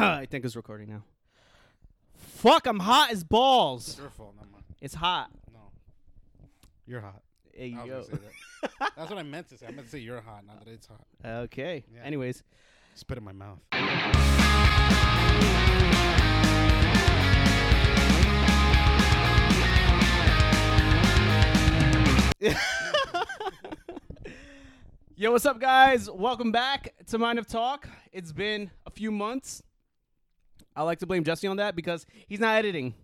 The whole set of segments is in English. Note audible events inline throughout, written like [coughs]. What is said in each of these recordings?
[coughs] I think it's recording now. Fuck, I'm hot as balls. It's your fault, not mine. It's hot. No. You're hot. There you I was go. gonna say that. [laughs] That's what I meant to say. I meant to say you're hot, not that it's hot. Okay. Yeah. Anyways, Spit in my mouth. [laughs] yo, what's up, guys? Welcome back to Mind of Talk. It's been a few months. I like to blame Jesse on that because he's not editing.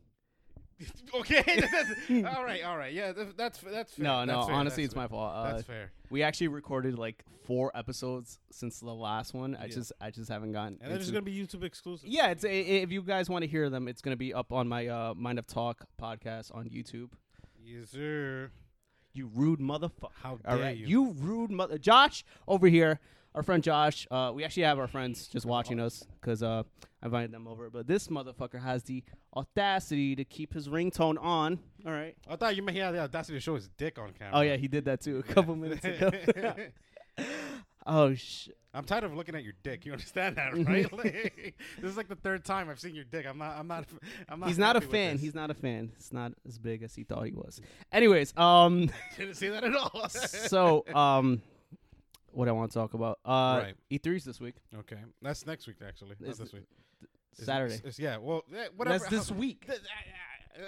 [laughs] okay. [laughs] that's- all right. All right. Yeah. That's that's, that's fair. No, no. That's fair, honestly, that's it's my fault. Uh, That's fair. we actually recorded like four episodes since the last one. I Yeah. just, I just haven't gotten. And they're just gonna be YouTube exclusive. Yeah, it's i- i- if you guys want to hear them, it's gonna be up on my uh, Mind of Talk podcast on YouTube. Yes, sir. You rude motherfucker! How dare right, you? you rude mother. Josh over here, our friend Josh. Uh, we actually have our friends just watching us because uh, I invited them over. But this motherfucker has the audacity to keep his ringtone on. All right. I thought you meant he had the audacity to show his dick on camera. Oh yeah, he did that too a couple minutes [laughs] ago. [laughs] oh sh. I'm tired of looking at your dick. You understand that, right? Like, [laughs] this is like the third time I've seen your dick. I'm not. I'm not. I'm not. He's not a fan. He's not a fan. It's not as big as he thought he was. Anyways, um. Didn't see that at all. so um what I want to talk about. Uh Right. E3's this week. okay, that's next week actually. Not this week. Saturday. it's- it's- yeah. Well, whatever. That's this week. Uh,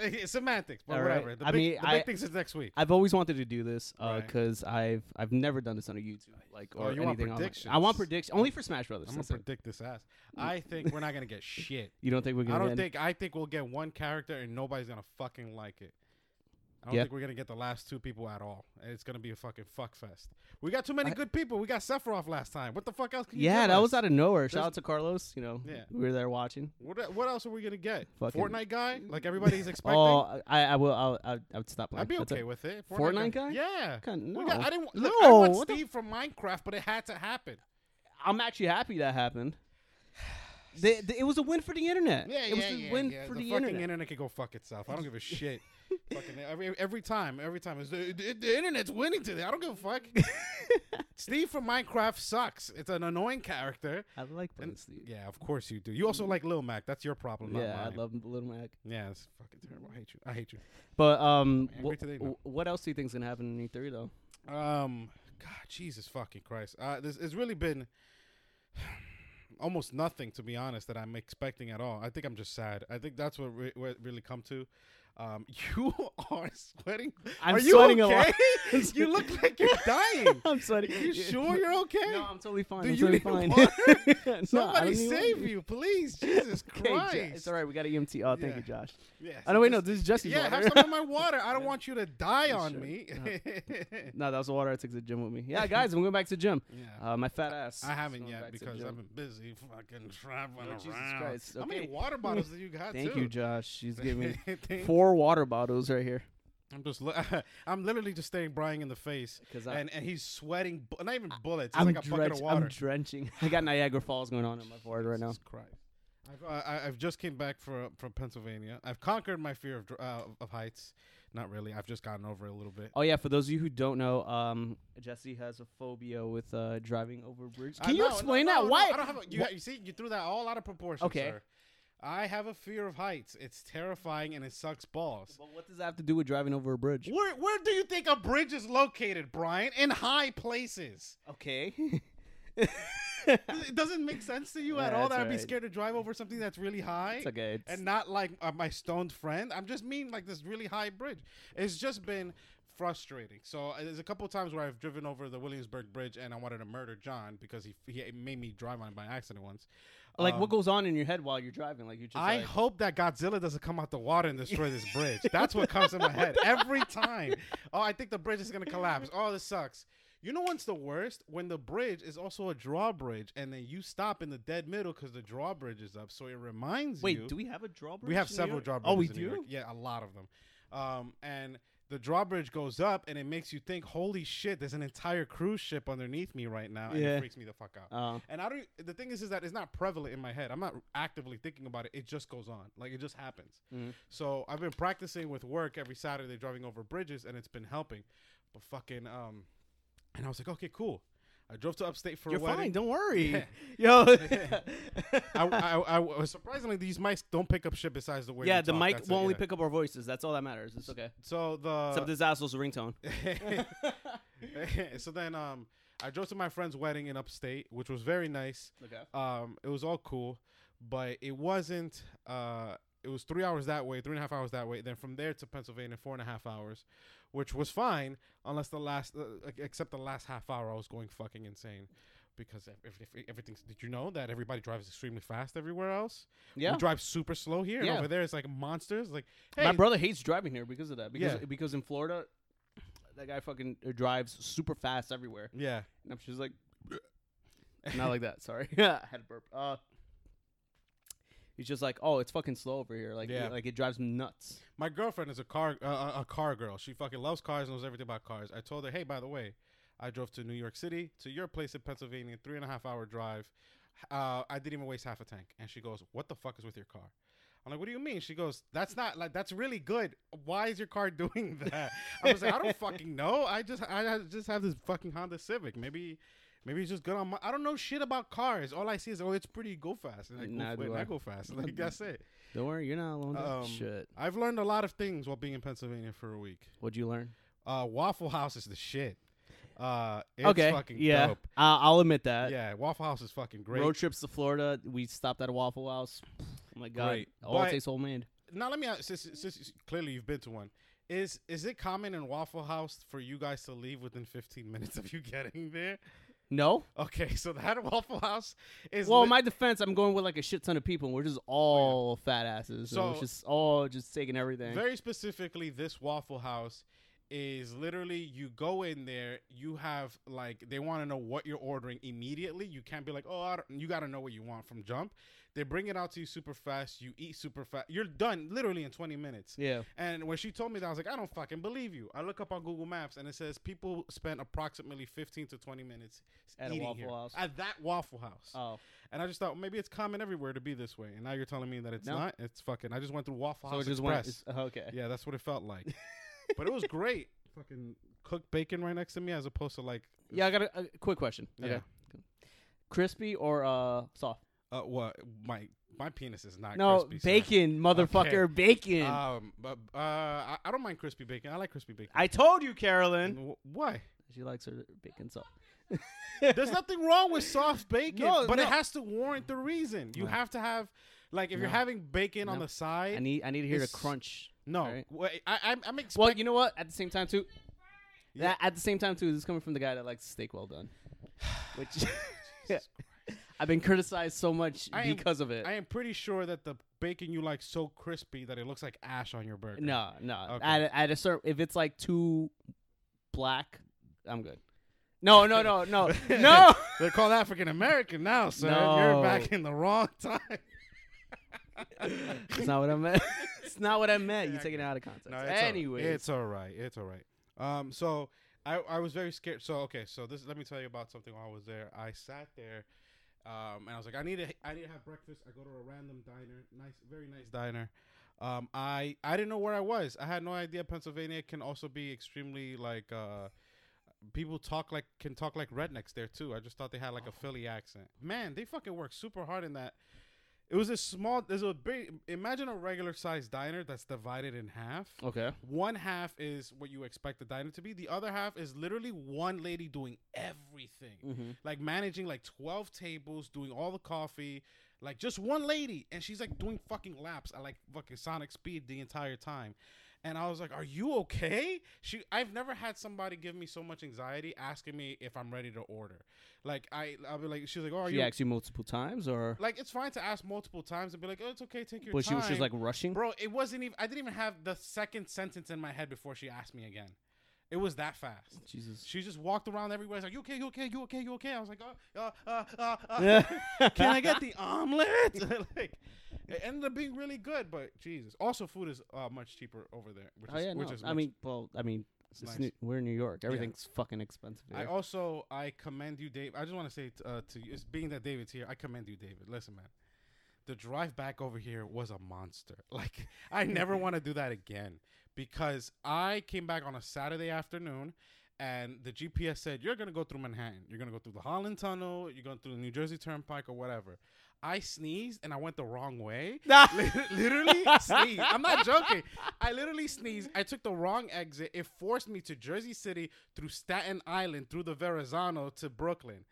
uh, semantics, but All right. whatever. The I big, mean, the I- big things is next week. I've always wanted to do this Right. because I've I've never done this on a YouTube like Oh, or you want anything. I want predictions only for Smash Brothers. I'm gonna that's it. predict this ass. I think we're not gonna get shit. You don't think we're gonna? I don't think. I think we'll get one character and nobody's gonna fucking like it. I don't Yeah. think we're gonna get the last two people at all. It's gonna be a fucking fuck fest. We got too many I- good people. We got Sephiroth last time. What the fuck else? Can you Yeah, that us? was out of nowhere. Shout out to Carlos. You know, Yeah. we were there watching. What, what else are we gonna get? Fucking- Fortnite guy, [laughs] like everybody's oh, expecting. Oh, I I will. I'll, I I would stop. Playing. I'd be That's okay it. with it. Fortnite guy? Yeah. Kinda- no. got, I didn't. wa- No, I want Steve from Minecraft, but it had to happen. I'm actually happy that happened. [sighs] It was a win for the internet. Yeah, it was yeah, a yeah, win yeah. for the, the, internet. internet. can go fuck itself. I don't give a [laughs] shit. Fucking every every time, every time it's the, the, the internet's winning today. I don't give a fuck. [laughs] Steve from Minecraft sucks. It's an annoying character. I like playing And- Steve. Yeah, of course you do. You also like Lil Mac. That's your problem. not Yeah, I love Little Mac. Yeah, it's fucking terrible. I hate you. I hate you. But um, wh- today? No. what else do you think's gonna happen in E3 though? Um, God, Jesus fucking Christ. Uh, this it's really been [sighs] almost nothing to be honest that I'm expecting at all. I think I'm just sad. I think that's what, re- what really come to. Um, [laughs] you are sweating. I'm are you sweating a okay? [laughs] lot. you look like you're dying. [laughs] I'm sorry. You sure you're okay? No, I'm totally fine. Do I'm you totally need fine. water? Somebody I save water. you, please. Jesus Okay, Christ. Jo- it's all right. We got EMT. Oh, thank Yeah. you, Josh. Yes, Oh no, wait, no, this is Jesse's Yeah, water. have some of my water. I don't want you to die on should. me. no, that was the water I took to the gym with me. Yeah, guys, I'm going back to the gym. yeah. Uh, my fat ass. I haven't yet back to the because. I've been busy fucking traveling Oh, Jesus around. Christ, How many water bottles do you got? Thank you, Josh. She's giving me Thank- four water bottles right here. I'm just, li- [laughs] I'm literally just staring Brian in the face, Because I, and and he's sweating, bu- not even bullets. It's I'm, like a bucket drench- of water. I'm drenching. [laughs] I got Niagara Falls going on in my forehead right now. Jesus Christ. I've, uh, I, I've just came back for, from Pennsylvania. I've conquered my fear of dr- uh, of heights. Not really. I've just gotten over it a little bit. Oh yeah, for those of you who don't know, um, Jesse has a phobia with uh, driving over bridges. Uh, Can you no, no, explain no, that? no, Why? I don't have a, you, you see, you threw that all out of proportion. Okay. Sir. I have a fear of heights. It's terrifying and it sucks balls. But what does that have to do with driving over a bridge? Where where do you think a bridge is located, Brian? In high places. Okay. [laughs] it doesn't make sense to you at all that I'd be scared to drive over something that's really high. it's okay. It's, and not like uh, my stoned friend. I'm just mean like this really high bridge. It's just been frustrating. So uh, there's a couple of times where I've driven over the Williamsburg Bridge and I wanted to murder John because he he made me drive on it by accident once. Like Um, what goes on in your head while you're driving? Like you're just I like, hope that Godzilla doesn't come out the water and destroy this bridge. That's what comes in my head [laughs] every time. Oh, I think the bridge is gonna collapse. Oh, this sucks. You know what's the worst? When the bridge is also a drawbridge, and then you stop in the dead middle because the drawbridge is up. So it reminds wait, you. Wait, do we have a drawbridge? we have several drawbridges. Oh, we in New do. York. Yeah, a lot of them. Um, and the drawbridge goes up, and it makes you think, "Holy shit! There's an entire cruise ship underneath me right now," and Yeah. it freaks me the fuck out. Uh, And I don't. The thing is, is that it's not prevalent in my head. I'm not actively thinking about it. It just goes on. Like it just happens. Mhm. So I've been practicing with work every Saturday driving over bridges, and it's been helping. But fucking um, and I was like, okay, cool. I drove to upstate for You're a wedding. fine. Don't worry. [laughs] Yo. I, I, I, surprisingly, these mics don't pick up shit besides the way. yeah, we the talk. mic That's will it, only yeah. pick up our voices. That's all that matters. It's okay. So the Except this asshole's ringtone. [laughs] [laughs] so then um I drove to my friend's wedding in upstate, which was very nice. Okay. Um, it was all cool, but it wasn't. Uh, it was three hours that way, three and a half hours that way. Then from there to Pennsylvania, four and a half hours, which was fine, unless the last, uh, except the last half hour, I was going fucking insane. Because if, if, if everything's, did you know that everybody drives extremely fast everywhere else? Yeah. we drive super slow here, Yeah. and over there it's like monsters. Like, hey, My brother hates driving here because of that. Because Yeah. because in Florida, that guy fucking uh, drives super fast everywhere. yeah, And I'm just like, [laughs] not like that. Sorry, yeah [laughs] I had a burp. Uh, he's just like, oh, it's fucking slow over here. Like, Yeah. like it drives me nuts. My girlfriend is a car uh, a- a car girl. She fucking loves cars, knows everything about cars. I told her, hey, by the way, I drove to New York City to your place in Pennsylvania, three and a half hour drive. Uh, I didn't even waste half a tank. And she goes, what the fuck is with your car? I'm like, what do you mean? She goes, that's not like that's really good. Why is your car [laughs] doing that? I was like, I don't [laughs] fucking know. I just I just have this fucking Honda Civic. Maybe. Maybe it's just good on my. I don't know shit about cars. All I see is, oh, it's pretty. Go fast. And I, Neither go, I I. go fast. [laughs] Like [laughs] that's it. Don't worry, you're not alone. Um, Shit. I've learned a lot of things while being in Pennsylvania for a week. What'd you learn? Uh, Waffle House is the shit. Uh, it's okay. fucking yeah. dope. Uh, I'll admit that. Yeah, Waffle House is fucking great. Road trips to Florida, we stopped at a Waffle House. Oh my god, Great. all But- it takes homemade. now let me ask, since, since clearly you've been to one, is is it common in Waffle House for you guys to leave within 15 minutes of you [laughs] getting there? No. Okay, [laughs] so that Waffle House is Well, lit- my defense, I'm going with like a shit ton of people. and We're just all fat asses. So it's just all just taking everything. very specifically this Waffle House is literally you go in there you have like they want to know what you're ordering immediately you can't be like oh I don't, you got to know what you want from jump they bring it out to you super fast you eat super fast you're done literally in 20 minutes yeah. and when she told me that i was like i don't fucking believe you i look up on google maps and it says people spend approximately 15 to 20 minutes At a Waffle here. House. at that waffle house Oh, and i just thought maybe it's common everywhere to be this way and now you're telling me that it's No. not it's fucking i just went through waffle so house it just Express. went. Okay. Yeah, that's what it felt like. [laughs] but it was great. Fucking cooked bacon right next to me, as opposed to like. Yeah, I got a, a quick question. Yeah. Okay. Crispy or uh soft? Uh, what my my penis is not. No, crispy, bacon, motherfucker, bacon. Um, but uh, I, I don't mind crispy bacon. I like crispy bacon. I told you, Carolyn. Wh- Why? She likes her bacon soft. [laughs] There's nothing wrong with soft bacon, No, but it has to warrant the reason. You No. have to have, like, if you're having bacon on the side. I need I need to hear the crunch. no, Alright. wait, I, I'm, I'm expecting. Well, you know what? At the same time too. Yeah. That, at the same time too, this is coming from the guy that likes steak well done, which [laughs] [laughs] I've been criticized so much I am- because of it. I am pretty sure that the bacon you like so crispy that it looks like ash on your burger. no, no. Okay. At, a- at a certain, if it's like too black, I'm good. No, no, no, no, [laughs] no. [laughs] They're called African American now, sir. No. You're back in the wrong time. [laughs] It's not what I meant. it's not what I meant. Yeah, You I taking it out of context. No, it's all- Anyways, it's all right. It's all right. Um, so I I was very scared. So okay, so this let me tell you about something while I was there. I sat there, um, and I was like, I need to I need to have breakfast. I go to a random diner, nice, very nice diner. Um, I I didn't know where I was. I had no idea Pennsylvania can also be extremely like uh. People talk like can talk like rednecks there too. I just thought they had like a Philly accent. Man, they fucking work super hard in that. It was a small. There's a big. Imagine a regular sized diner that's divided in half. okay. One half is what you expect the diner to be. The other half is literally one lady doing everything, Mm-hmm. like managing like twelve tables, doing all the coffee, like just one lady, and she's like doing fucking laps at like fucking sonic speed the entire time. And I was like, "Are you okay?" She, I've never had somebody give me so much anxiety asking me if I'm ready to order. Like I, I'll be like, she was like, "Oh, are She you?" asked you multiple times, or Like it's fine to ask multiple times and be like, "Oh, it's okay, take your but she time." was just like rushing. Bro, it wasn't even. I didn't even have the second sentence in my head before she asked me again. It was that fast. Jesus. She just walked around everywhere. It's like, you okay, you okay, you okay, you okay. I was like, uh, uh, uh, uh, uh. Yeah. [laughs] can I get the [laughs] omelet? [laughs] like, it ended up being really good, but Jesus. Also, food is uh, much cheaper over there, which Oh is yeah, no. is. I mean, well, I mean, nice. New- we're in New York. Everything's fucking expensive. I also I commend you, Dave. I just want to say t- uh, to you, it's being that David's here. I commend you, David. Listen, man, the drive back over here was a monster. Like I never want to do that again because I came back on a Saturday afternoon, and the GPS said you're gonna go through Manhattan. You're gonna go through the Holland Tunnel. You're going through the New Jersey Turnpike or whatever. I sneezed and I went the wrong way. [laughs] Lit- literally sneezed. I'm not joking. I literally sneezed. I took the wrong exit. It forced me to Jersey City through Staten Island through the Verrazano to Brooklyn.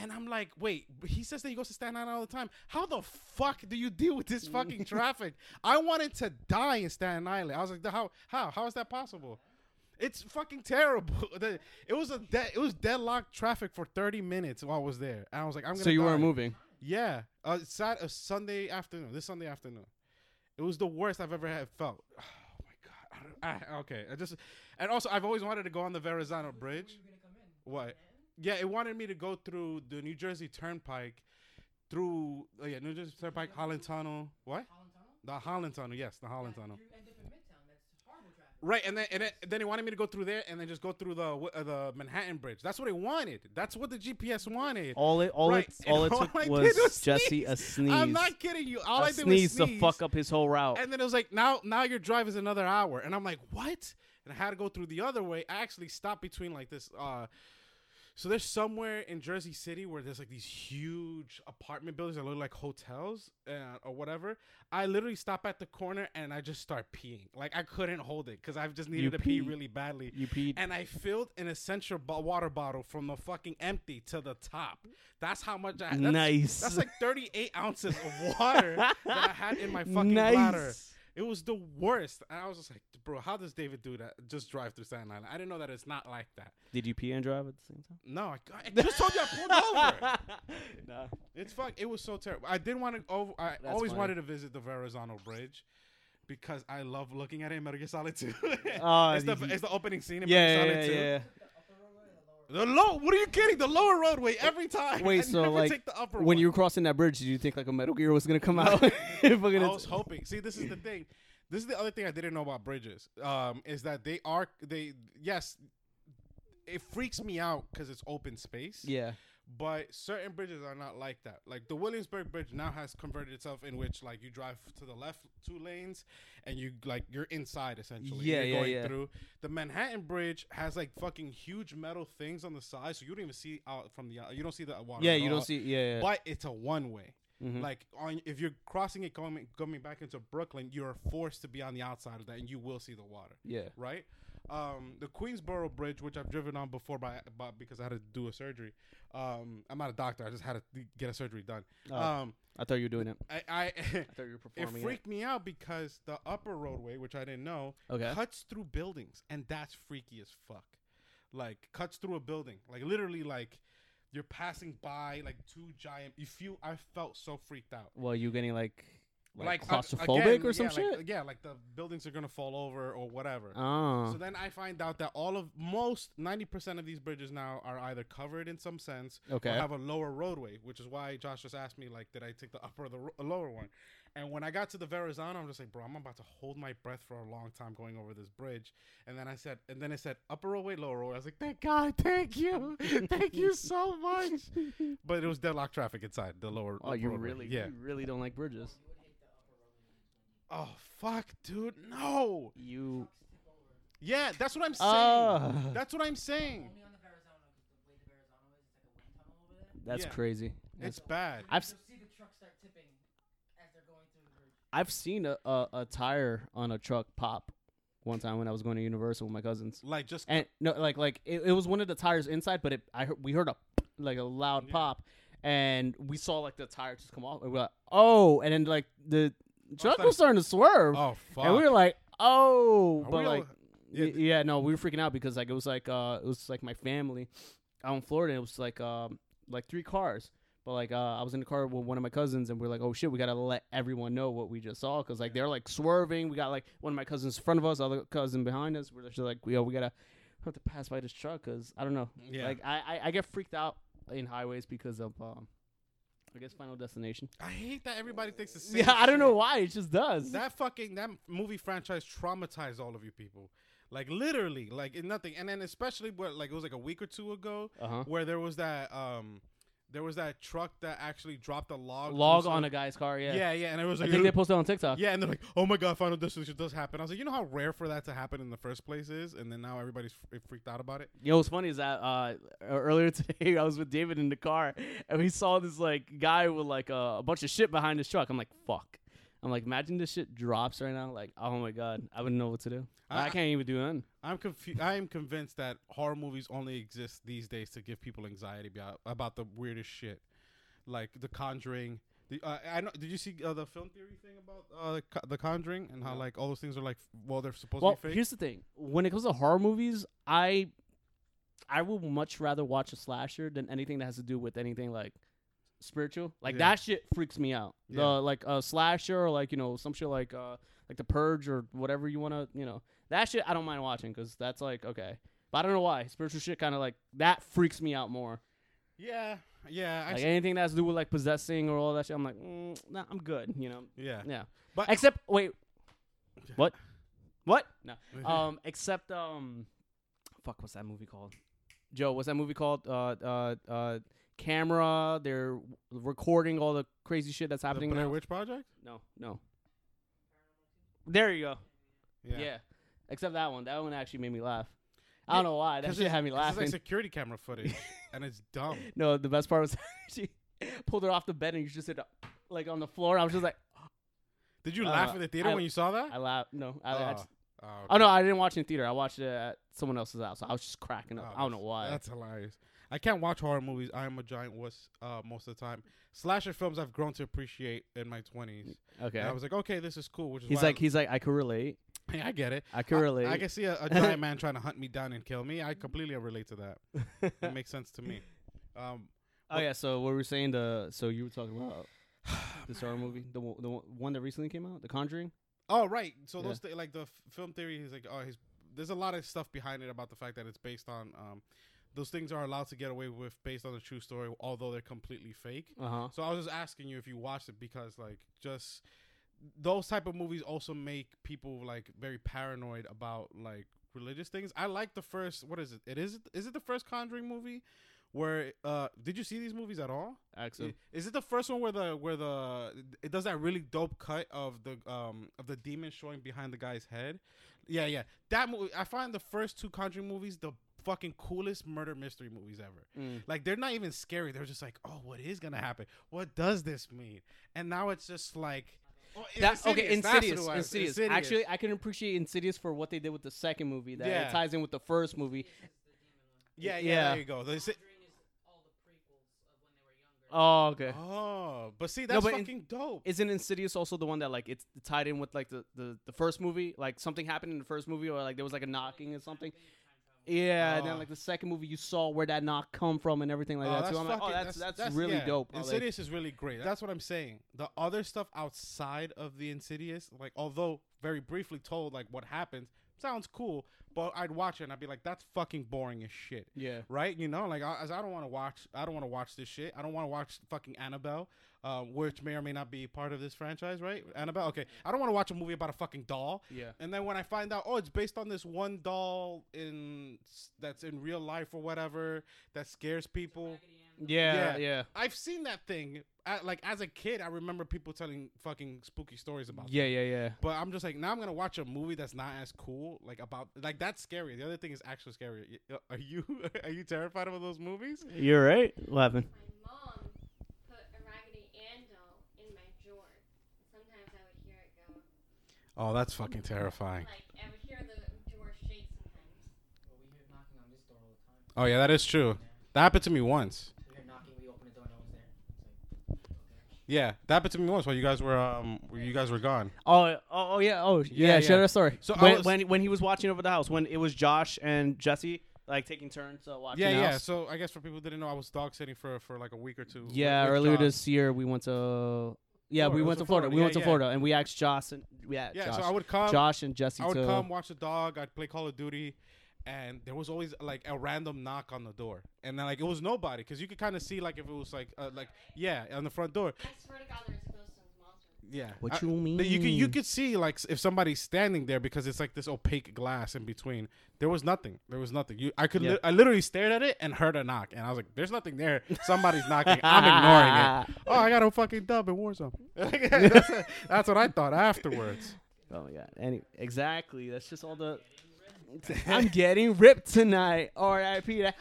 And I'm like, wait, he says that he goes to Staten Island all the time. How the fuck do you deal with this fucking traffic? I wanted to die in Staten Island. I was like, how how how is that possible? It's fucking terrible. [laughs] The- it was a de- it was deadlocked traffic for 30 minutes while I was there. And I was like, I'm gonna So you weren't moving. Yeah, uh, Sat a Sunday afternoon. This Sunday afternoon, it was the worst I've ever had felt. [sighs] Oh my god. I don't, I, okay, I just and also I've always wanted to go on the Verrazano Bridge. What? Yeah, it wanted me to go through the New Jersey Turnpike, through oh yeah, New Jersey Turnpike, Holland Tunnel. What? Holland Tunnel? The Holland Tunnel. Yes, the Holland Yeah, Tunnel. You end up in Midtown. That's horrible traffic. Right, and then and then, then he wanted me to go through there and then just go through the uh, the Manhattan Bridge. That's what he wanted. That's what the GPS wanted. All it all Right, it all it and took all was was Jesse sneeze. a sneeze. I'm not kidding you. All a I did sneeze was to fuck up his whole route. And then it was like, now now your drive is another hour. And I'm like, what? And I had to go through the other way. I actually stopped between like this uh so there's somewhere in Jersey City where there's like these huge apartment buildings that look like hotels uh, or whatever. I literally stop at the corner and I just start peeing. Like I couldn't hold it because I've just needed You to pee really badly. you peed. And I filled an essential bo- water bottle from the fucking empty to the top. That's how much I. That's, nice. That's like 38 ounces of [laughs] water that I had in my fucking nice. bladder. It was the worst. And I was just like, bro, how does David do that? Just drive through Staten Island. I didn't know that it's not like that. Did you pee and drive at the same time? No, I, I just told you I pulled over. [laughs] nah. It's fuck. It was so terrible. I didn't want to over. I That's always funny. wanted to visit the Verrazano Bridge because I love looking at it in Metal Gear Solid 2. Oh, it's, the, it's the opening scene in Yeah, Metal yeah, Gear Solid 2. yeah. The low. What are you kidding? The lower roadway every time. Wait, [laughs] I so, never like, take the upper When one. you were crossing that bridge, did you think like a Metal Gear was gonna come out? [laughs] I was hoping. See, this is the thing. This is the other thing I didn't know about bridges. Um, is that they are they yes, it freaks me out because it's open space. yeah. But certain bridges are not like that. Like the Williamsburg Bridge now has converted itself in which like you drive to the left two lanes and you like you're inside essentially. Yeah, you're yeah, going yeah. through. The Manhattan Bridge has like fucking huge metal things on the side, so you don't even see out from the you don't see the water. Yeah, you all. don't see. Yeah. yeah. But it's a one way. Mhm. Like on if you're crossing it coming coming back into Brooklyn, you're forced to be on the outside of that, and you will see the water, yeah. right? Um, the Queensboro Bridge, which I've driven on before by, by because I had to do a surgery. Um, I'm not a doctor. I just had to get a surgery done. Oh, Um, I thought you were doing it. I, I I thought you were [laughs] performing. it freaked me out because the upper roadway, which I didn't know, Okay. cuts through buildings, and that's freaky as fuck. Like cuts through a building, like literally, like you're passing by like two giant. You feel I felt so freaked out. Well, you getting like like, uh, claustrophobic again, or some yeah, shit? Like, yeah, like the buildings are gonna fall over or whatever. oh. So then I find out that all of most ninety percent of these bridges now are either covered in some sense okay. or have a lower roadway, which is why Josh just asked me like, did I take the upper or the ro- lower one? And when I got to the Verrazano, I'm just like, bro, I'm about to hold my breath for a long time going over this bridge. And then I said, and then it said upper roadway, lower roadway. I was like, thank God, [laughs] thank you, thank you so much. [laughs] But it was deadlock traffic inside the lower. oh, you roadway. really, Yeah. you really don't like bridges. Oh fuck, dude, no. You. Yeah, that's what I'm saying. Ah. That's what I'm saying. Only on the Verrazano because the way the Verrazano is, it's like a wind tunnel over there. That's Yeah. crazy. It's bad. I've s- You'll see the trucks start tipping as they're going through the bridge. I've seen a, a, a tire on a truck pop one time when I was going to Universal with my cousins. Like just And no, like like it, it was one of the tires inside, but it I heard, we heard a like a loud Yeah. pop, and we saw like the tire just come off, and we're like, oh, and then like the truck was starting to swerve, oh fuck. and we were like, oh, Are but we all- like. yeah, y- Yeah, no, we were freaking out because like it was like uh it was like my family out in Florida. And It was like um like three cars, but like uh I was in the car with one of my cousins and we are like oh shit we gotta let everyone know what we just saw because like they're like swerving. We got like one of my cousins in front of us, other cousin behind us. We're just like yo we gotta have to pass by this truck because I don't know. Yeah. Like I, I I get freaked out in highways because of um I guess Final Destination. I hate that everybody thinks the same. Yeah, [laughs] I don't know why it just does. That fucking that movie franchise traumatized all of you people. Like literally, like in nothing. And then especially where like it was like a week or two ago uh huh. where there was that um there was that truck that actually dropped a log. Log on a guy's car. Yeah. Yeah, yeah, and it was like, I think they posted on TikTok. yeah, and they're like, "Oh my god, Final Destination does happen." I was like, you know how rare for that to happen in the first place is, and then now everybody's f- freaked out about it. You know what's funny is that uh, earlier [laughs] today I was with David in the car and we saw this like guy with like uh, a bunch of shit behind his truck. I'm like, fuck. I'm like, imagine this shit drops right now. Like, oh my god, I wouldn't know what to do. I, I- can't even do nothing. I'm confu- I am convinced that horror movies only exist these days to give people anxiety about about the weirdest shit, like The Conjuring. The, uh, I know. Did you see uh, the film theory thing about uh, the Conjuring and how like all those things are like well they're supposed Well, to be fake? here's the thing: when it comes to horror movies, I I will much rather watch a slasher than anything that has to do with anything like spiritual. Like Yeah. that shit freaks me out. The like a slasher or like you know some shit like uh like the purge or whatever you want to you know that shit I don't mind watching because that's like okay. But I don't know why spiritual shit kind of like that freaks me out more. Yeah, yeah, I Like see- anything that has to do with like possessing or all that shit, I'm like, mm, nah, I'm good. You know, yeah. yeah. But Except wait, [laughs] what? What? No. [laughs] Um, except um, fuck, what's that movie called? Joe, what's that movie called? Uh, uh, uh, camera. They're recording all the crazy shit that's the happening. Blair now. Witch Project. No, no. There you go. Yeah, Yeah. Except that one. That one actually made me laugh. I don't know why. That shit had laughing. It's like security camera footage, [laughs] and it's dumb. no, the best part was [laughs] she pulled her off the bed and you just sit like on the floor. I was just like, [gasps] Did you laugh in the theater I- when you saw that? I laughed. No, I, I oh, just- oh, oh no, I didn't watch it in theater. I watched it at someone else's house. I was just cracking up. Oh, I don't know why. That's hilarious. I can't watch horror movies. I am a giant wuss uh, most of the time. Slasher films I've grown to appreciate in my twenties. okay. I was like, okay, this is cool. Which is He's why like, he's like, I could relate. I, [laughs] I get it. I can relate. I, can see a, a [laughs] giant man trying to hunt me down and kill me. I completely relate to that. It makes sense to me. Um, oh yeah. So what were we saying? The so you were talking about [sighs] the horror movie, the one- the one- one that recently came out, The Conjuring. oh right. So Yeah. those th- like the f- film theory is like, oh, he's there's a lot of stuff behind it about the fact that it's based on um, those things are allowed to get away with based on a true story, although they're completely fake. Uh huh. So I was just asking you if you watched it because like just those type of movies also make people like very paranoid about like religious things. I like the first what is it? It is is it the first Conjuring movie where uh did you see these movies at all? Excellent. Is it the first one where the where the it does that really dope cut of the um of the demon showing behind the guy's head? Yeah, yeah. That movie I find the first two Conjuring movies the fucking coolest murder mystery movies ever. Mm. Like they're not even scary. They're just like, oh, what is gonna happen? What does this mean? And now it's just like, oh, That, okay, Insidious, that's Insidious, what it was. Insidious. Actually, I can appreciate Insidious for what they did with the second movie. That Yeah. it ties in with the first movie. yeah, yeah, yeah. There you go. They say- Conjuring is all the prequels of when they were younger. Oh, okay. oh, but see, that's but in- fucking dope. Isn't Insidious also the one that like it's tied in with like the, the, the first movie? Like something happened in the first movie, or like there was like a knocking or something. Yeah, and then Oh. like the second movie, you saw where that knock come from and everything like Oh, that that's too. I'm like, oh, fucking- that's that's, really yeah. dope. Like- Insidious is really great. That's what I'm saying. The other stuff outside of the Insidious, like although very briefly told, like what happens, sounds cool. But I'd watch it and I'd be like, that's fucking boring as shit. yeah. right? You know, like I, as I don't want to watch, I don't want to watch this shit. I don't want to watch fucking Annabelle, uh, which may or may not be part of this franchise, right? Annabelle, okay. I don't want to watch a movie about a fucking doll. Yeah. And then when I find out, oh, it's based on this one doll in that's in real life or whatever that scares people. Yeah, Yeah. yeah, I've seen that thing. I, like as a kid, I remember people telling fucking spooky stories about. yeah, yeah, yeah. But I'm just like now I'm gonna watch a movie that's not as cool. Like about like that's scary. The other thing is actually scary. Are you [laughs] are you terrified of those movies? You're right. What happened? My mom put a Raggedy Ann doll in my drawer. Sometimes I would hear it go. Oh, that's fucking terrifying. Like I would hear the drawer shake sometimes. Well, we hear knocking on this door all the time. Oh yeah, that is true. That happened to me once. We hear knocking, we open the door, no one's there. Like, okay. Yeah, that happened to me once while you guys were um where you guys were gone. Oh, oh, oh yeah. Oh, yeah. Yeah, Share yeah. that story. So when, was- when when he was watching over the house, when it was Josh and Jesse like taking turns uh, watching. Yeah, the yeah. house. So I guess for people who didn't know, I was dog sitting for for like a week or two. with- Yeah, with earlier Josh. this year we went to. Yeah, Florida. we went to Florida. Florida. We Yeah, went to yeah. Florida, and we asked Josh and yeah, Yeah, Josh, so I would come. Josh and Jesse I would to. come watch the dog. I'd play Call of Duty, and there was always like a random knock on the door, and then like it was nobody because you could kind of see like if it was like uh, like yeah on the front door. I swear to God, there's Ghoststones monsters. Yeah. What I- you mean? You could you could see like if somebody's standing there because it's like this opaque glass in between. There was nothing. There was nothing. You I could Yeah. li- I literally stared at it and heard a knock and I was like, "There's nothing there. Somebody's knocking. I'm ignoring it. [laughs] Oh, I got a fucking dub in Warzone. [laughs] that's, that's [laughs] what I thought afterwards. Oh my god. Any exactly. That's just all the. I'm getting ripped tonight. R.I.P. that-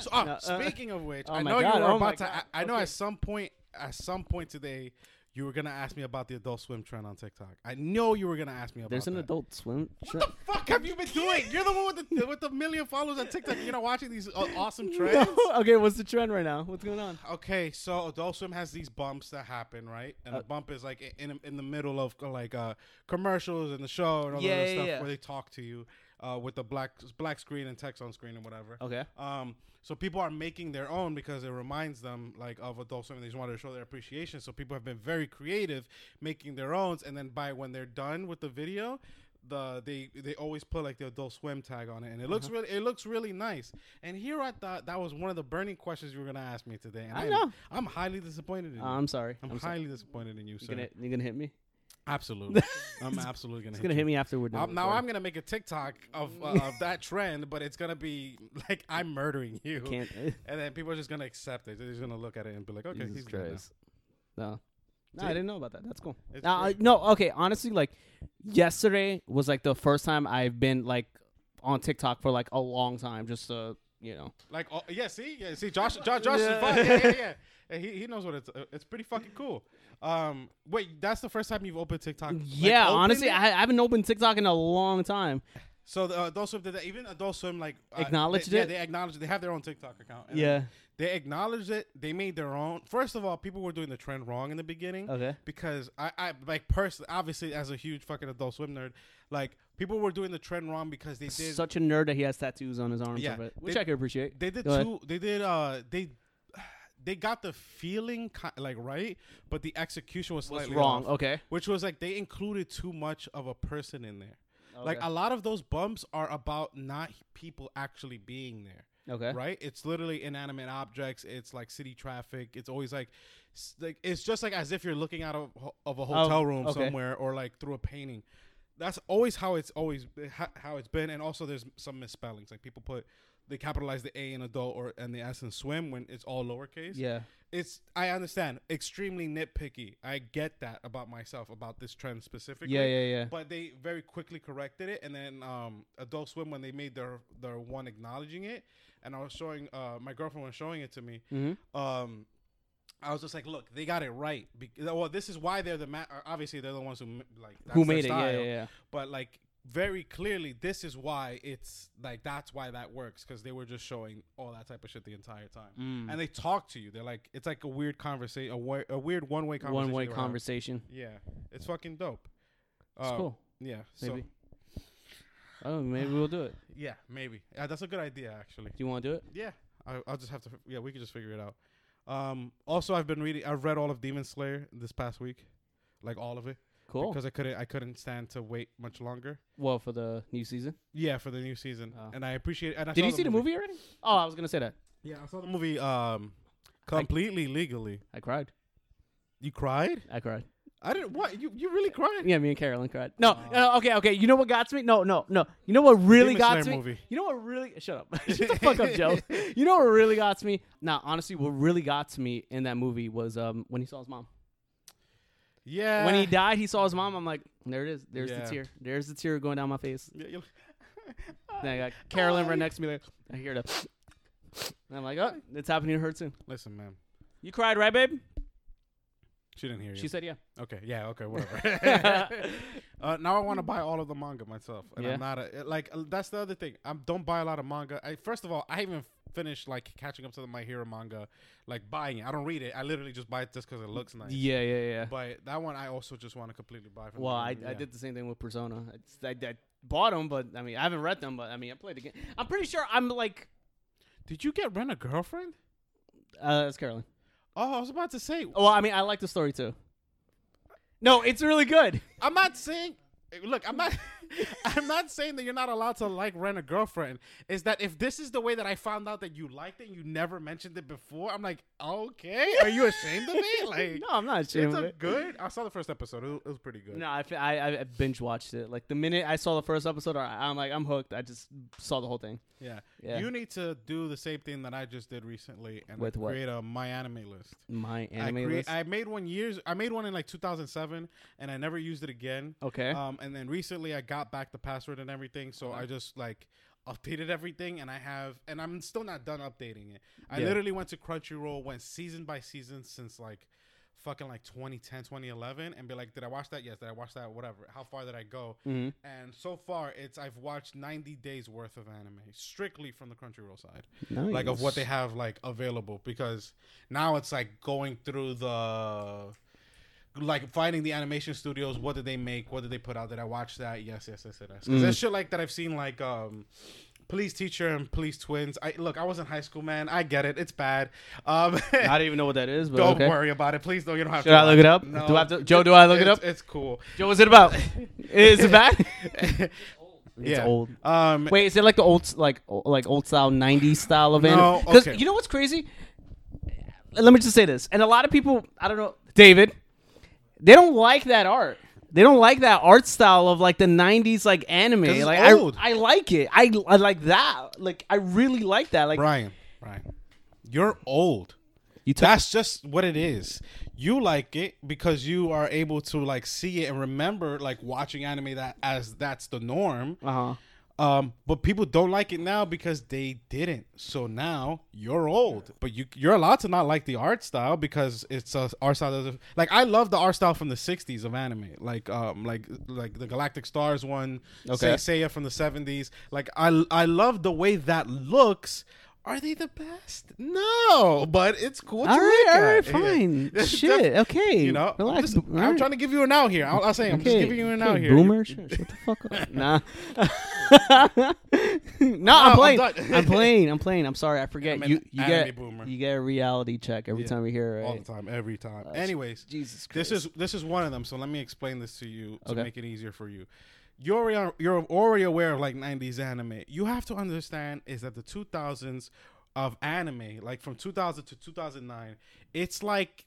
So, uh, No, uh, speaking of which, oh I know God, you were oh about to. I, I know okay. at some point, at some point today, you were gonna ask me about the Adult Swim trend on TikTok. I know you were gonna ask me about. There's an that. Adult Swim. What the fuck have you been doing? You're the one with the [laughs] with the million followers on TikTok. You're not watching these uh, awesome trends. [laughs] okay, what's the trend right now? What's going on? Okay, so Adult Swim has these bumps that happen, right? And Uh, the bump is like in in the middle of like uh commercials and the show and all Yeah, that yeah, stuff yeah. where they talk to you uh with the black black screen and text on screen and whatever. Okay. Um, so people are making their own because it reminds them like of Adult Swim. They just wanted to show their appreciation. So people have been very creative making their own, and then by when they're done with the video, the they they always put like the Adult Swim tag on it, and it looks Uh-huh. really it looks really nice. And here I thought that was one of the burning questions you were gonna ask me today. And I I'm- know. I'm highly disappointed in you. I'm sorry. I'm, I'm sorry. highly disappointed in you, You sir. gonna you gonna hit me? Absolutely, [laughs] I'm absolutely gonna. It's hit gonna you. hit me after we're done. Um, now I'm gonna make a TikTok of, uh, of that trend, but it's gonna be like I'm murdering you. can't. [laughs] And then people are just gonna accept it. They're just gonna look at it and be like, okay, Jesus he's. Christ. No. No, See? I didn't know about that. That's cool. Now, I- no, okay. Honestly, like yesterday was like the first time I've been like on TikTok for like a long time. Just uh, you know. Like, oh, yeah, see, yeah, see, Josh, Josh, Josh Yeah. is fine. Yeah, yeah, yeah. [laughs] He, he knows what it's. Uh, it's pretty fucking cool. Um, wait, that's the first time you've opened TikTok. like, yeah, opened honestly, it? I, I haven't opened TikTok in a long time. so the uh, Adult Swim did that. Even Adult Swim like uh, Acknowledged they, Yeah, it? they acknowledged. They have their own TikTok account. Yeah. they acknowledged it. They made their own. First of all, people were doing the trend wrong in the beginning. Okay. because I, I like personally, obviously, as a huge fucking Adult Swim nerd, like people were doing the trend wrong because they did Such a nerd that he has tattoos on his arms Yeah, it, which they- I can appreciate. they did Go ahead. two. They did uh they they got the feeling like right, but the execution was slightly wrong? off, Okay. which was like they included too much of a person in there. Like a lot of those bumps are about not people actually being there. okay. right? It's literally inanimate objects. It's like city traffic. It's always like, like it's just like as if you're looking out of, of a oh, hotel room okay. somewhere or like through a painting. That's always how it's always how it's been. And also, there's some misspellings. Like people put they capitalize the A in adult or and the S in swim when it's all lowercase. Yeah. It's I understand extremely nitpicky. I get that about myself about this trend specifically. Yeah. Yeah. Yeah. But they very quickly corrected it, and then um, Adult Swim when they made their their one acknowledging it, and I was showing uh, my girlfriend was showing it to me. Mm-hmm. Um, I was just like, look, they got it right. Be- well, this is why they're the ma- obviously they're the ones who like that's Who made it? Yeah. Yeah. Yeah. But like very clearly, this is why it's like that's why that works because they were just showing all that type of shit the entire time. Mm. And they talk to you. They're like, it's like a weird conversation, a, wa- a weird one way conversation. One way they having. conversation. Yeah, it's fucking dope. It's Uh, cool. Yeah, Maybe. so Oh, maybe we'll do it. yeah, maybe. Yeah, that's a good idea actually. Do you want to do it? Yeah, I, I'll just have to. Yeah, we can just figure it out. Um, also, I've been reading. I've read all of Demon Slayer this past week, like all of it, Cool. because I couldn't. I couldn't stand to wait much longer. well, for the new season. Yeah, for the new season, Oh. and I appreciate. And I Did saw you see the movie already? Oh, I was gonna say that. Yeah, I saw the movie. Um, completely legally. I cried. You cried? I cried. I didn't. What? You you really cried? Yeah, me and Carolyn cried. No, Aw. no, okay, okay. You know what got to me? No, no, no. You know what really Demon got Slayer to me? movie. You know what really? Shut up. [laughs] shut the fuck up, Joe. You know what really got to me? Nah, honestly, what really got to me in that movie was um when he saw his mom. Yeah. when he died, he saw his mom. I'm like, there it is. There's Yeah. the tear. There's the tear going down my face. Yeah, [laughs] Then I got Carolyn right next to me. Like, I hear the. And I'm like, oh, it's happening to her too. Listen, man. You cried, right, babe? She didn't hear you. She said, yeah. Okay, yeah, okay, whatever. [laughs] [laughs] uh, now I want to buy all of the manga myself, and Yeah. I'm not a, like that's the other thing. I don't buy a lot of manga. I first of all, I haven't finished like catching up to the My Hero manga, like buying it. I don't read it. I literally just buy it just because it looks nice. Yeah, yeah, yeah. But that one I also just want to completely buy. From Well, I, beginning, I did the same thing with Persona. I, I, I bought them, but I mean, I haven't read them. But I mean, I played the game. I'm pretty sure I'm like, Did you get rent a girlfriend? uh, it's Carolyn. Oh, I was about to say. Well, I mean, I like the story too. No, it's really good. I'm not saying. Look, I'm not. [laughs] [laughs] I'm not saying that you're not allowed to like rent a girlfriend. Is that if this is the way that I found out that you liked it, and you never mentioned it before. I'm like, okay, are you ashamed of me? [laughs] Like, no, I'm not ashamed it's of a it. good. I saw the first episode. It was, pretty good. No, I, I I binge watched it. Like the minute I saw the first episode, I- I'm like, I'm hooked. I just saw the whole thing. Yeah. Yeah. You need to do the same thing that I just did recently and With what? create a my anime list. My I, anime crea- list. I made one years. I made one in like 2007, and I never used it again. okay. Um, and then recently I got back the password and everything, so. I just like updated everything, and I have, and I'm still not done updating it. I Yeah. literally went to Crunchyroll, went season by season since like fucking like 2010, 2011, and be like, did I watch that? Yes. Did I watch that? Whatever. How far did I go? hmm And so far, it's I've watched 90 days worth of anime strictly from the Crunchyroll side Nice. like of what they have like available because now it's like going through the like finding the animation studios what did they make what did they put out did i watch that yes yes yes yes because Mm. there's shit like that i've seen like um Please Teacher and Please Twins i look i was in high school man i get it it's bad um [laughs] I don't even know what that is, but don't okay. worry about it please don't you don't have Should to I look it up? no Do I have to- Joe, do I look it up? it's cool Joe, what's it about? [laughs] is it bad? [laughs] It's yeah old. um Wait, is it like the old, like, like old style '90s style of No, anime? Because okay. you know what's crazy? Let me just say this, and a lot of people, I don't know, David, they don't like that art. They don't like that art style of like the '90s like anime. Like old. I, I like it. I, I like that. Like I really like that. Like brian brian you're old you took. That's just what it is. You like it because you are able to like see it and remember like watching anime that as that's the norm. Uh huh. Um, but people don't like it now because they didn't. So now you're old, but you you're allowed to not like the art style because it's a art style. That's like I love the art style from the '60s of anime, like um like like the Galactic Stars one, Okay. Seiya from the '70s. Like I I love the way that looks. Are they the best? No, but it's cool. to All right, all right, at. [laughs] Fine. [laughs] That's Shit, okay. You know, I'm, relax. just- I'm right. trying to give you an out here. I'll, I'll say I'm just Okay, giving you an okay, out here. Boomer, shut, shut the fuck up. [laughs] nah. no, I'm I'm playing. I'm playing. I'm playing. I'm sorry. I forget. I'm you you get boomer. you get a reality check every Yeah, time we hear it. all Right? the time, every time. Uh, Anyways, Jesus Christ. this is this is one of them. So let me explain this to you to Okay. make it easier for you. You're already, you're already aware of like 90s anime. You have to understand is that the 2000s of anime, like from 2000 to 2009, it's like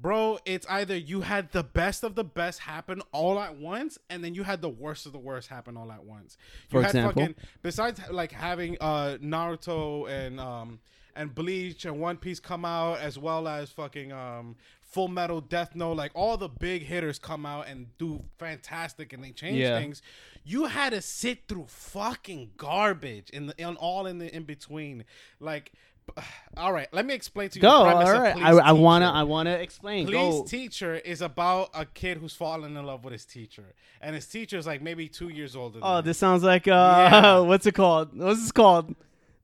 bro, it's either you had the best of the best happen all at once, and then you had the worst of the worst happen all at once. You For had example? fucking besides like having uh Naruto and um and Bleach and One Piece come out, as well as fucking um Full Metal Death Note, like all the big hitters come out and do fantastic, and they change Yeah. things. You had to sit through fucking garbage in the in all in the in between, like. [sighs] All right, let me explain to you. Go. All of I, I wanna I wanna explain. Please Go. teacher is about a kid who's fallen in love with his teacher, and his teacher is like maybe two years older. Than Oh, this sounds like uh, Yeah. [laughs] what's it called? What's this called?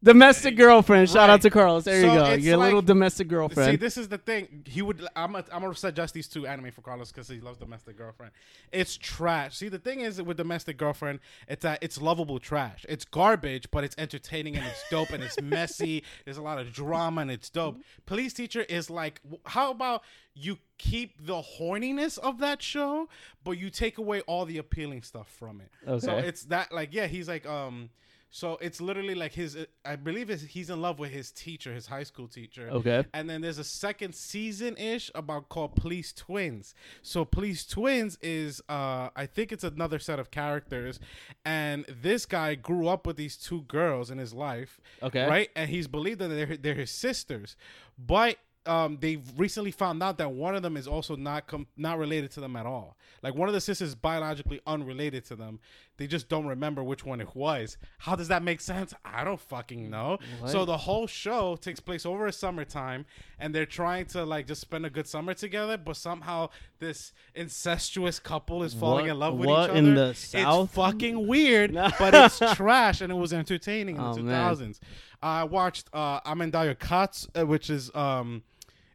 Domestic girlfriend. Shout out to Carlos. There you go. it's Your little like- domestic See, girlfriend. this is the thing. He would. I'm. Gonna, I'm gonna suggest these two anime for Carlos because he loves Domestic Girlfriend. It's trash. See, the thing is with Domestic Girlfriend, it's that it's lovable trash. It's garbage, but it's entertaining and it's dope and it's messy. [laughs] There's a lot of drama and it's dope. Please Teacher is like, w- how about you keep the horniness of that show, but you take away all the appealing stuff from it. So Okay. it's that like yeah, he's like um. So it's literally like his. I believe it's, he's in love with his teacher, his high school teacher. Okay. And then there's a second season ish about called Please Twins. So Please Twins is uh I think it's another set of characters and this guy grew up with these two girls in his life. Okay. Right? And he's believed that they're they're his sisters. But um, they've recently found out that one of them is also not com- not related to them at all. Like one of the sisters is biologically unrelated to them. They just don't remember which one it was. How does that make sense? I don't fucking know. So the whole show takes place over a summertime, and they're trying to like just spend a good summer together. But somehow this incestuous couple is falling What- in love with what each other. in the south? It's fucking weird, No. [laughs] but it's trash, and it was entertaining in Oh, the two thousands. I watched uh, Amaenaideyo Katsu, uh, which is um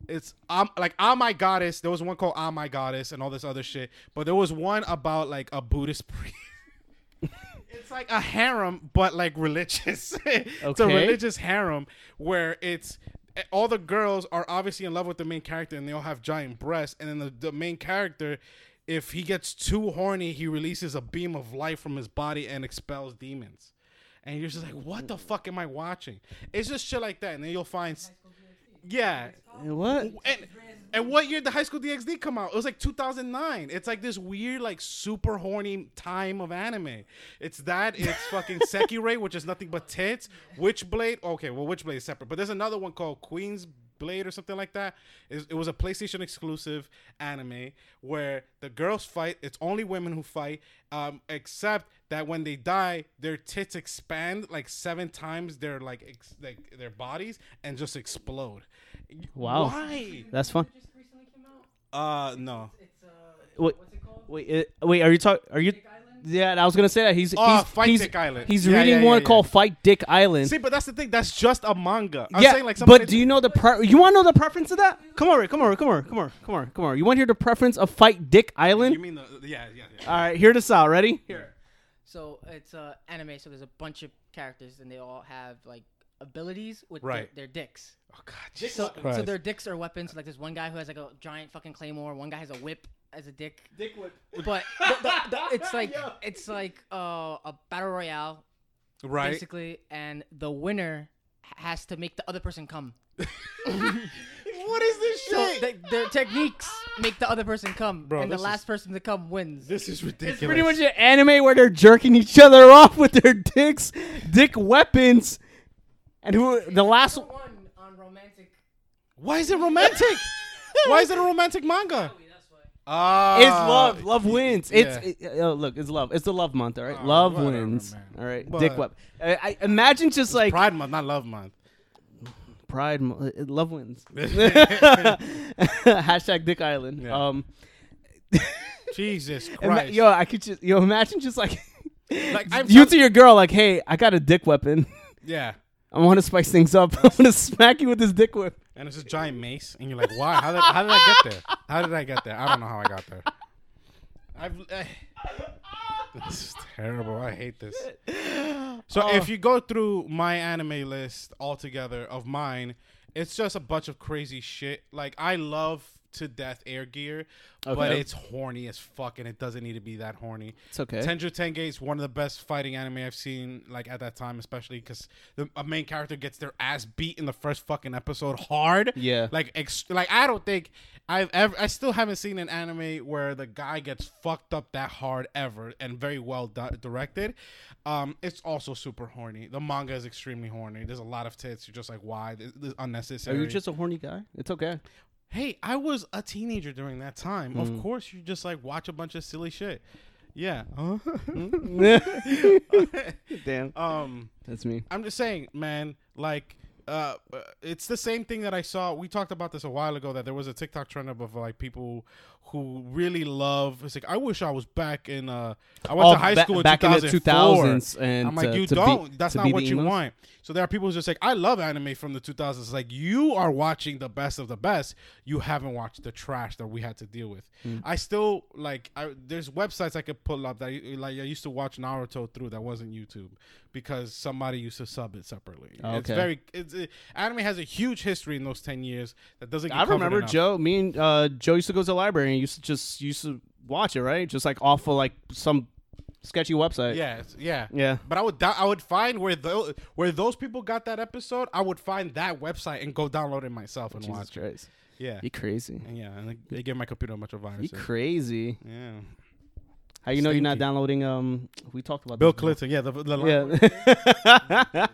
it's um like Ah My Goddess. There was one called Ah My Goddess and all this other shit. But there was one about like a Buddhist [laughs] priest. It's like a harem, but like religious. [laughs] it's a religious harem where it's eh, all the girls are obviously in love with the main character and they all have giant breasts, and then the, the main character if he gets too horny, he releases a beam of light from his body and expels demons. And you're just like, what the fuck am I watching? It's just shit like that, and then you'll find, yeah. What? And and what year did the High School DxD come out? It was like 2009. It's like this weird, like super horny time of anime. It's that. It's [laughs] fucking Sekirei, which is nothing but tits. Witchblade. Okay, well, Witchblade is separate, but there's another one called Queen's Blade or something like that. It, it was a PlayStation exclusive anime where the girls fight. It's only women who fight, um, except that when they die, their tits expand like seven times their like ex- like their bodies and just explode. Wow. Why? That's fun. Just recently came out. Uh, no. Uh, Wait, what's it called? wait, it, wait. Are you talking? Are you? Dick Island. Yeah, I was gonna say that he's Oh, he's Fight he's, Dick Island. He's Yeah, reading yeah, yeah, one yeah. called Fight Dick Island. See, but that's the thing. That's just a manga. I'm yeah, saying like somebody. but do you know the pre- you want to know the preference of that? Come over, come over, come over, come over, come over, come over. You want to hear the preference of Fight Dick Island? You mean the yeah yeah yeah. All right, hear this out. Ready? Here. So it's uh, anime. So there's a bunch of characters, and they all have like abilities with Right. their, their dicks. Oh God. So, Jesus so Christ. their dicks are weapons. Like there's one guy who has like a giant fucking claymore. One guy has a whip as a dick. Dick whip. But [laughs] the, the, the, it's like it's like uh, a battle royale right. basically, and the winner h- has to make the other person come. [laughs] What is this So shit? their techniques make the other person come, Bro, and the this last is- person to come wins. this is ridiculous. It's pretty much an anime where they're jerking each other [laughs] off with their dicks, dick weapons, and who the last. one on romantic. Why is it romantic? [laughs] Why is it a romantic manga? That's why. Ah, Is love. Love wins. It's yeah. it- uh, look. It's love. It's the love month. All right. Oh, love whatever, wins. man. All right. But- Dick whip. I, I imagine just like Pride Month, not Love Month. pride. mo- uh, Love wins. [laughs] [laughs] Hashtag Dick Island. Yeah. Um. Jesus ima- Christ. yo, I could just yo imagine just like. Like, I'm you to your girl like, hey, I got a dick weapon. yeah. I want to spice things up. [laughs] I want to smack you with this dick whip. And it's a giant mace, and you're like, why? How did, how did I get there? How did I get there? I don't know how I got there. I've. eh. this is terrible. I hate this. So Oh. if you go through my anime list altogether of mine, it's just a bunch of crazy shit. Like I love to death air gear, but it's horny as fuck, and it doesn't need to be that horny. It's okay. Tenjo Tenge is one of the best fighting anime I've seen, like at that time, especially because the a main character gets their ass beat in the first fucking episode hard. Yeah. like ex- like I don't think I've ever, I still haven't seen an anime where the guy gets fucked up that hard ever, and very well di- directed. Um, it's also super horny. The manga is extremely horny. There's a lot of tits. You're just like, why? This, this is Are you just a horny guy? It's okay. Hey, I was a teenager during that time. Mm. Of course, you just like watch a bunch of silly shit. Yeah. [laughs] [laughs] Damn. um. That's me. I'm just saying, man. Like, uh, it's the same thing that I saw. We talked about this a while ago. That there was a TikTok trend of, of like people who really love. It's like I wish I was back in. Uh, I went Oh, to high ba- school in back in the 2000s and I'm like, to- you to don't. That's not what you want. So there are people who's just like, I love anime from the 2000s. It's like you are watching the best of the best. You haven't watched the trash that we had to deal with. Mm. I still like. I, there's websites I could pull up that like I used to watch Naruto through that wasn't YouTube because somebody used to sub it separately. Okay. It's very. It's it, anime has a huge history in those 10 years that doesn't. Get I remember enough. Joe. Me and uh, Joe used to go to the library and used to just used to watch it, right? Just like off of like some sketchy website. Yeah, yeah. Yeah. But I would I would find where those where those people got that episode. I would find that website and go download it myself and Jesus watch. it. Christ. Yeah, You crazy. and yeah, and they, they give my computer a bunch of You viruses. crazy. yeah, How you know you're not Stinky. downloading? Um, [tsk] we talked about Bill this before. Clinton. Yeah, the, the Yeah. Not have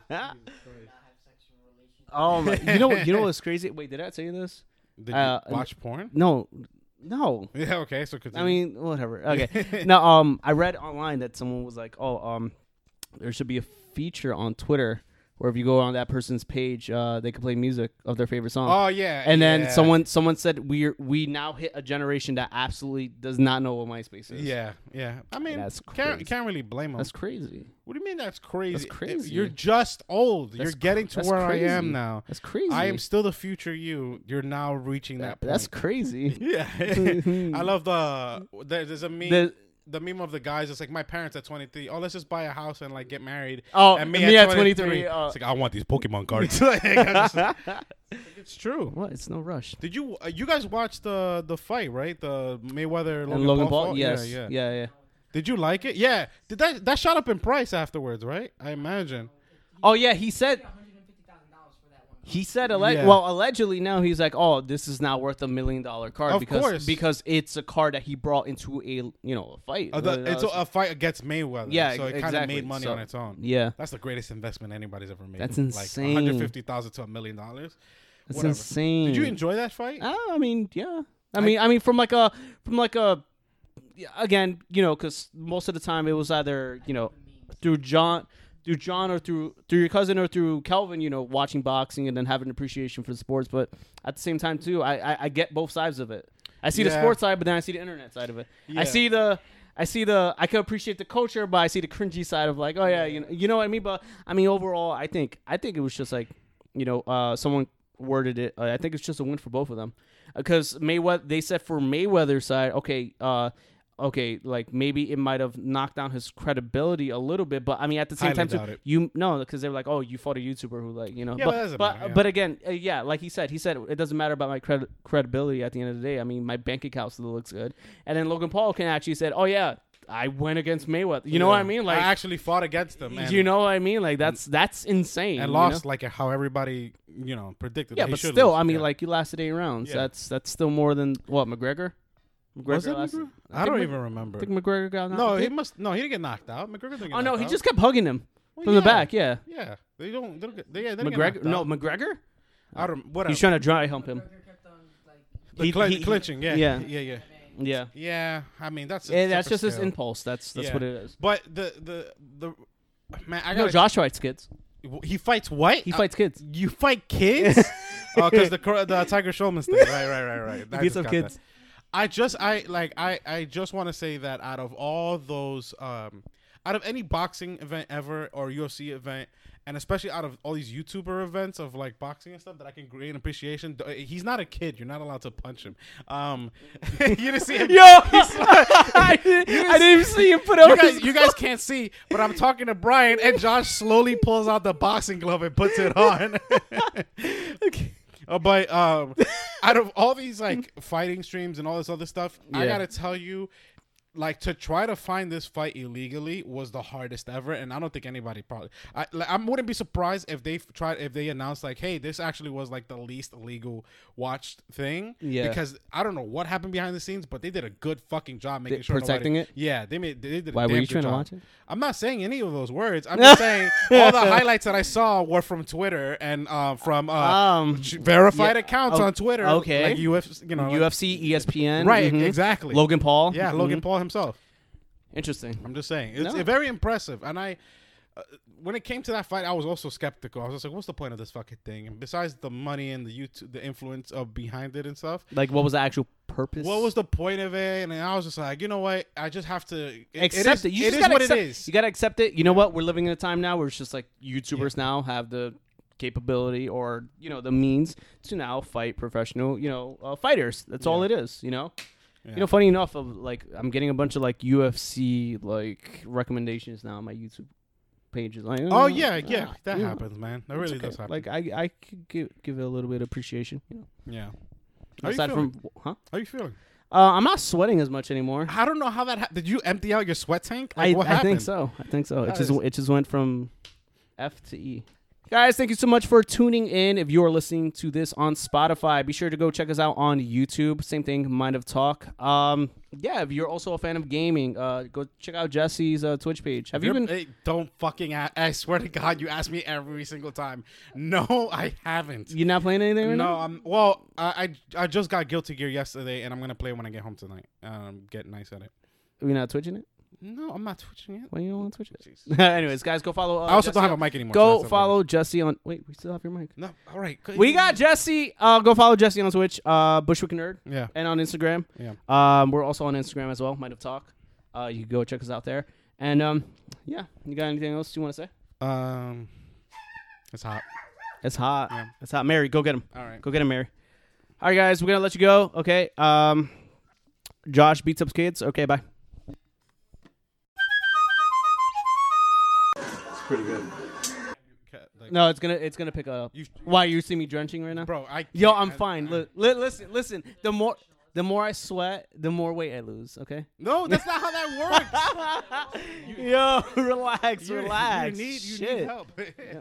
sexual relations. [laughs] oh my! You know what? you know what's crazy? Wait, did I tell you this? Did you Uh, watch porn? No, no. Yeah. Okay. So I mean, whatever. Okay. [laughs] no, um, I read online that someone was like, "Oh, um, there should be a feature on Twitter where if you go on that person's page, uh, they can play music of their favorite song." oh yeah. and then yeah. someone someone said we we now hit a generation that absolutely does not know what MySpace is. Yeah, yeah. I mean, That's can't crazy. you can't really blame them. that's crazy. what do you mean that's crazy? crazy. You're just old. That's You're getting to that's where I am now. That's crazy. I am still the future you. You're now reaching that. That- that's crazy. [laughs] Yeah, [laughs] I love the. There's a meme. The- the meme of the guys. It's like my parents at 23. Oh, let's just buy a house and like get married. Oh, and me, me, at at 23. 23. uh, It's like I want these Pokemon [laughs] cards. Like, just like, [laughs] it's true. what? It's no rush. Did you uh, you guys watch the the fight right? The Mayweather Logan, and Logan Paul, fight? yes, Yeah, yeah, yeah, yeah, Did you like it? Yeah. Did that that shot up in price afterwards? Right? I imagine. Oh yeah, he said $150,000 for that one. He said alle- Yeah. well allegedly now he's like oh this is now worth a million dollar card Of because course. because it's a card that he brought into a you know a fight. Uh, the, Uh, it's a, fight against Mayweather. Yeah, So it kind of made money So- on its own. yeah, That's the greatest investment anybody's ever made. That's Like insane. 150,000 to a million dollars. that's Whatever. insane. Did you enjoy that fight? Oh, I mean, yeah. I I- mean, I mean, from like a from like a again, you know, because most of the time it was either you know through John, through John, or through through your cousin or through Kelvin, you know, watching boxing and then having an appreciation for the sports. But at the same time, too, I I, I get both sides of it. I see the sports side, but then I see the internet side of it. Yeah. I see the. I see the I can appreciate the culture, but I see the cringy side of like, oh yeah, you know, you know what I mean. But I mean, overall, I think I think it was just like, you know, uh, someone worded it. Uh, I think it's just a win for both of them because Mayweather they said for Mayweather's side, okay, uh, okay, like maybe it might have knocked down his credibility a little bit, but I mean at the same Highly time, too, you no, because they were like, oh, you fought a YouTuber who like you know, Yeah, but but but, matter, yeah. but again, uh, yeah, like he said, he said it doesn't matter about my cred- credibility at the end of the day. I mean, my bank account still looks good, and then Logan Paul can actually said, oh yeah. I went against Mayweather. You know what I mean? Like, I actually fought against them. And, you know what I mean? Like, that's that's insane. and you lost know? like how everybody you know predicted. Yeah, but still, lose. I mean, Yeah. like you lasted eight rounds. Yeah. That's that's still more than what McGregor. McGregor was it lasted- McGregor? I I don't think even I remember. think McGregor got knocked No, out. he must. No, he didn't get knocked out. McGregor didn't get Oh no, knocked he out. just kept hugging him Well, from the yeah. back. Yeah, Yeah, they don't. They don't get, they, yeah, they didn't get McGregor. knocked No, out. McGregor. I don't. Whatever. He's trying to dry hump him. McGregor kept on, like, The he- clen- he- clinching. Yeah, yeah. yeah, yeah, yeah. Yeah, Yeah, I mean that's a yeah that's separate just his scale. impulse. That's that's Yeah. what it is. But the the the man, I No, Josh fights kids. he fights what? He Uh, fights kids. you fight kids? [laughs] oh, because the the Tiger Schulman's thing. Right, right, right, right. He I beats just up got kids. that. I just I like I I just want to say that out of all those um out of any boxing event ever or UFC event and especially out of all these YouTuber events of like boxing and stuff that I can gain appreciation. He's not a kid. You're not allowed to punch him. Um, [laughs] you didn't see him. Yo, [laughs] [laughs] I, didn't, I didn't even see him put You out. guys, his- you guys can't see, but I'm talking to Brian, and Josh slowly pulls out the boxing glove and puts it on. Uh, but um, [laughs] out of all these like fighting streams and all this other stuff, I Yeah. gotta tell you, like to try to find this fight illegally was the hardest ever, and I don't think anybody probably. I like, I wouldn't be surprised if they tried if they announced like, hey, this actually was like the least illegal watched thing. Yeah. Because I don't know what happened behind the scenes, but they did a good fucking job making They- sure protecting nobody, it? Yeah, they made they did. A Why were you trying to watch it? I'm not saying any of those words. I'm just saying [laughs] all the highlights that I saw were from Twitter and uh, from uh, Um, verified yeah. accounts Oh, on Twitter. okay. like UFC, you know, like- UFC, ESPN, right? mhm. Exactly. Logan Paul. yeah, mhm. Logan Paul himself. Interesting. I'm just saying, it's No. very impressive. And I, uh, when it came to that fight, I was also skeptical. I was just like, "What's the point of this fucking thing?" And besides the money and the YouTube, the influence of behind it and stuff, Like, what was the actual purpose? what was the point of it? And I was just like, you know what? I just have to it- accept is- it. You it just is gotta what accept, it is. You gotta accept it. You know what? We're living in a time now where it's just like YouTubers now have the capability or you know the means to now fight professional you know uh, fighters. That's all it is. You know. Yeah. You know, funny enough, of like I'm getting a bunch of like UFC like recommendations now on my YouTube pages. Like, Oh uh, yeah, yeah, ah, that know, happens, man. That really okay. does happen. Like I, I could give give it a little bit of appreciation. You know, yeah. How aside from huh? How you feeling? Uh, I'm not sweating as much anymore. I don't know how that. Ha- Did you empty out your sweat tank? I, Like, what I think so. I think so. It just is- it just went from F to E. Guys, thank you so much for tuning in. If you are listening to this on Spotify, be sure to go check us out on YouTube. Same thing, Mind of Talk. Um, yeah, if you're also a fan of gaming, uh, go check out Jesse's uh, Twitch page. Have you You're- been? hey, don't fucking. I swear to God, you ask me every single time. No, I haven't. You're not playing anything right no, now? I'm. Well, I, I I just got Guilty Gear yesterday, and I'm gonna play when I get home tonight. Um, get nice at it. Are You're not twitching it? No, I'm not twitching it. Why you don't want to twitch it? [laughs] Anyways, guys, go follow. Uh, I also Jesse don't have on- a mic anymore. so Go that's okay. follow Jesse on. Wait, we still have your mic. No, all right. We got Jesse. Uh, go follow Jesse on Twitch, uh, Bushwick Nerd, Yeah, and on Instagram. yeah. Um, we're also on Instagram as well, Might Have Talk. Uh, you can go check us out there. And um, yeah, you got anything else you want to say? Um, it's hot. It's hot. Yeah. It's hot. Mary, go get him. All right. Go get him, Mary. All right, guys, we're gonna let you go. Okay. Um, Josh beats up kids. Okay, bye. Pretty good. Like, No, it's gonna it's gonna pick up. You, Why you see me drenching right now? bro, I. Yo, I'm I- fine. I- Look, li- listen, listen. The more the more I sweat, the more weight I lose. Okay. No, that's not how that works. [laughs] Yo, [laughs] relax, You- relax. You need you Shit. need help. [laughs] Yeah.